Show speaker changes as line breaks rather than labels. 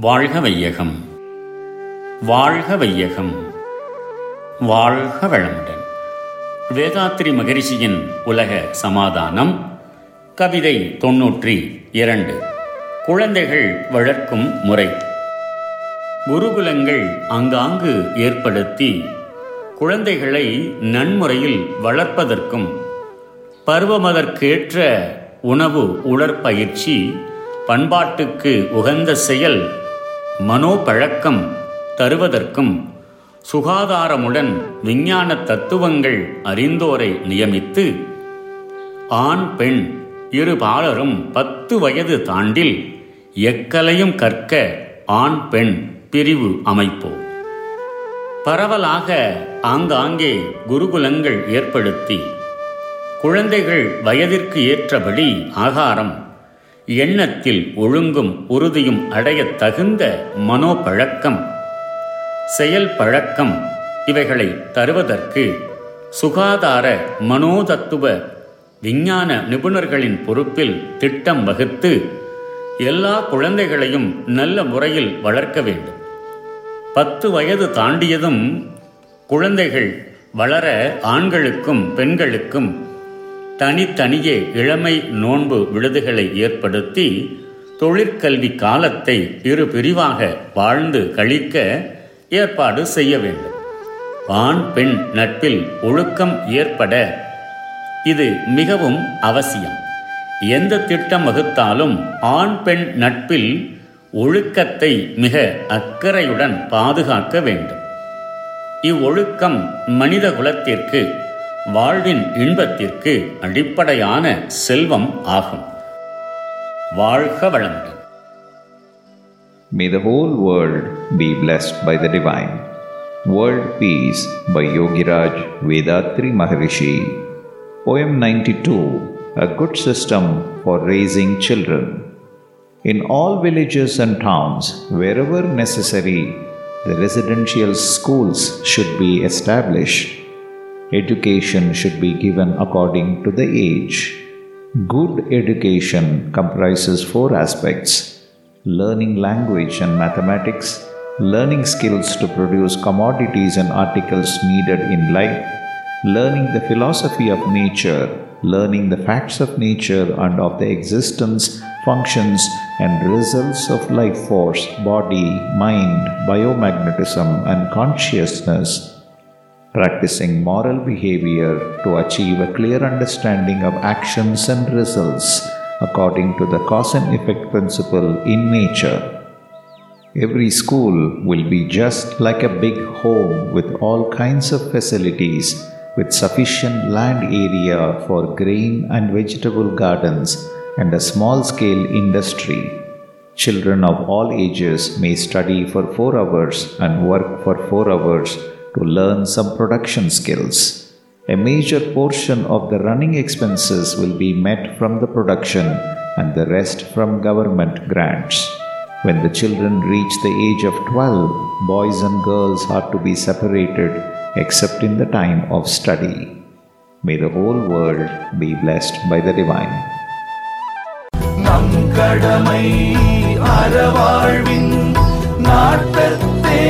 வாழ்க வையகம். வாழ்க வையகம். வாழ்க வளமுடன். வேதாத்ரி மகரிஷியின் உலக சமாதானம் கவிதை தொன்னூற்றி இரண்டு. குழந்தைகள் வளர்க்கும் முறை. குருகுலங்கள் ஆங்காங்கு ஏற்படுத்தி குழந்தைகளை நன்முறையில் வளர்ப்பதற்கும் பருவமதற்கேற்ற உணவு உடற்பயிற்சி பண்பாட்டுக்கு உகந்த செயல் மனோபழக்கம் தருவதற்கும் சுகாதாரமுடன் விஞ்ஞான தத்துவங்கள் அறிந்தோரை நியமித்து ஆண் பெண் இரு பாலரும் பத்து வயது தாண்டில் எக்கலையும் கற்க ஆண் பெண் பிரிவு அமைப்போம். பரவலாக ஆங்காங்கே குருகுலங்கள் ஏற்படுத்தி குழந்தைகள் வயதிற்கு ஏற்றபடி ஆகாரம் எண்ணத்தில் ஒழுங்கும் உறுதியும் அடையத் தகுந்த மனோபழக்கம். செயல் பழக்கம் இவைகளை தருவதற்கு சுகாதார மனோதத்துவ விஞ்ஞான நிபுணர்களின் பொறுப்பில் திட்டம் வகுத்து எல்லா குழந்தைகளையும் நல்ல முறையில் வளர்க்க வேண்டும். பத்து வயது தாண்டியதும் குழந்தைகள் வளர ஆண்களுக்கும் பெண்களுக்கும் தனித்தனியே இளமை நோன்பு விடுதுகளை ஏற்படுத்தி தொழிற்கல்வி காலத்தை இரு பிரிவாக வாழ்ந்து கழிக்க ஏற்பாடு செய்ய வேண்டும். ஆண் பெண் நட்பில் ஒழுக்கம் ஏற்பட இது மிகவும் அவசியம். எந்த திட்டம் வகுத்தாலும் ஆண் பெண் நட்பில் ஒழுக்கத்தை மிக அக்கறையுடன் பாதுகாக்க வேண்டும். இவ்வொழுக்கம் மனித குலத்திற்கு வாழ்வின் இன்பத்திற்கு அடிப்படையான செல்வம் ஆகும் வாழ்க வளமுடன்
May the whole world be blessed by the divine. World Peace by Yogiraj Vedatri Maharishi. Poem 92 A Good System for Raising Children. In all villages and towns, wherever necessary, the residential schools should be established Education should be given according to the age. Good education comprises four aspects. Learning language and mathematics, learning skills to produce commodities and articles needed in life, learning the philosophy of nature, learning the facts of nature and of the existence, functions, and results of life force, body, mind, biomagnetism, and consciousness practicing moral behavior to achieve a clear understanding of actions and results according to the cause and effect principle in nature. Every school will be just like a big home with all kinds of facilities, with sufficient land area for grain and vegetable gardens and a small scale industry. Children of all ages may study for four hours and work for four hours to learn some production skills. A major portion of the running expenses will be met from the production and the rest from government grants. When the children reach the age of 12, boys and girls are to be separated except in the time of study. May the whole world be blessed by the divine.
நம் கடமை அறவாழ்வின் நாட்டத்தே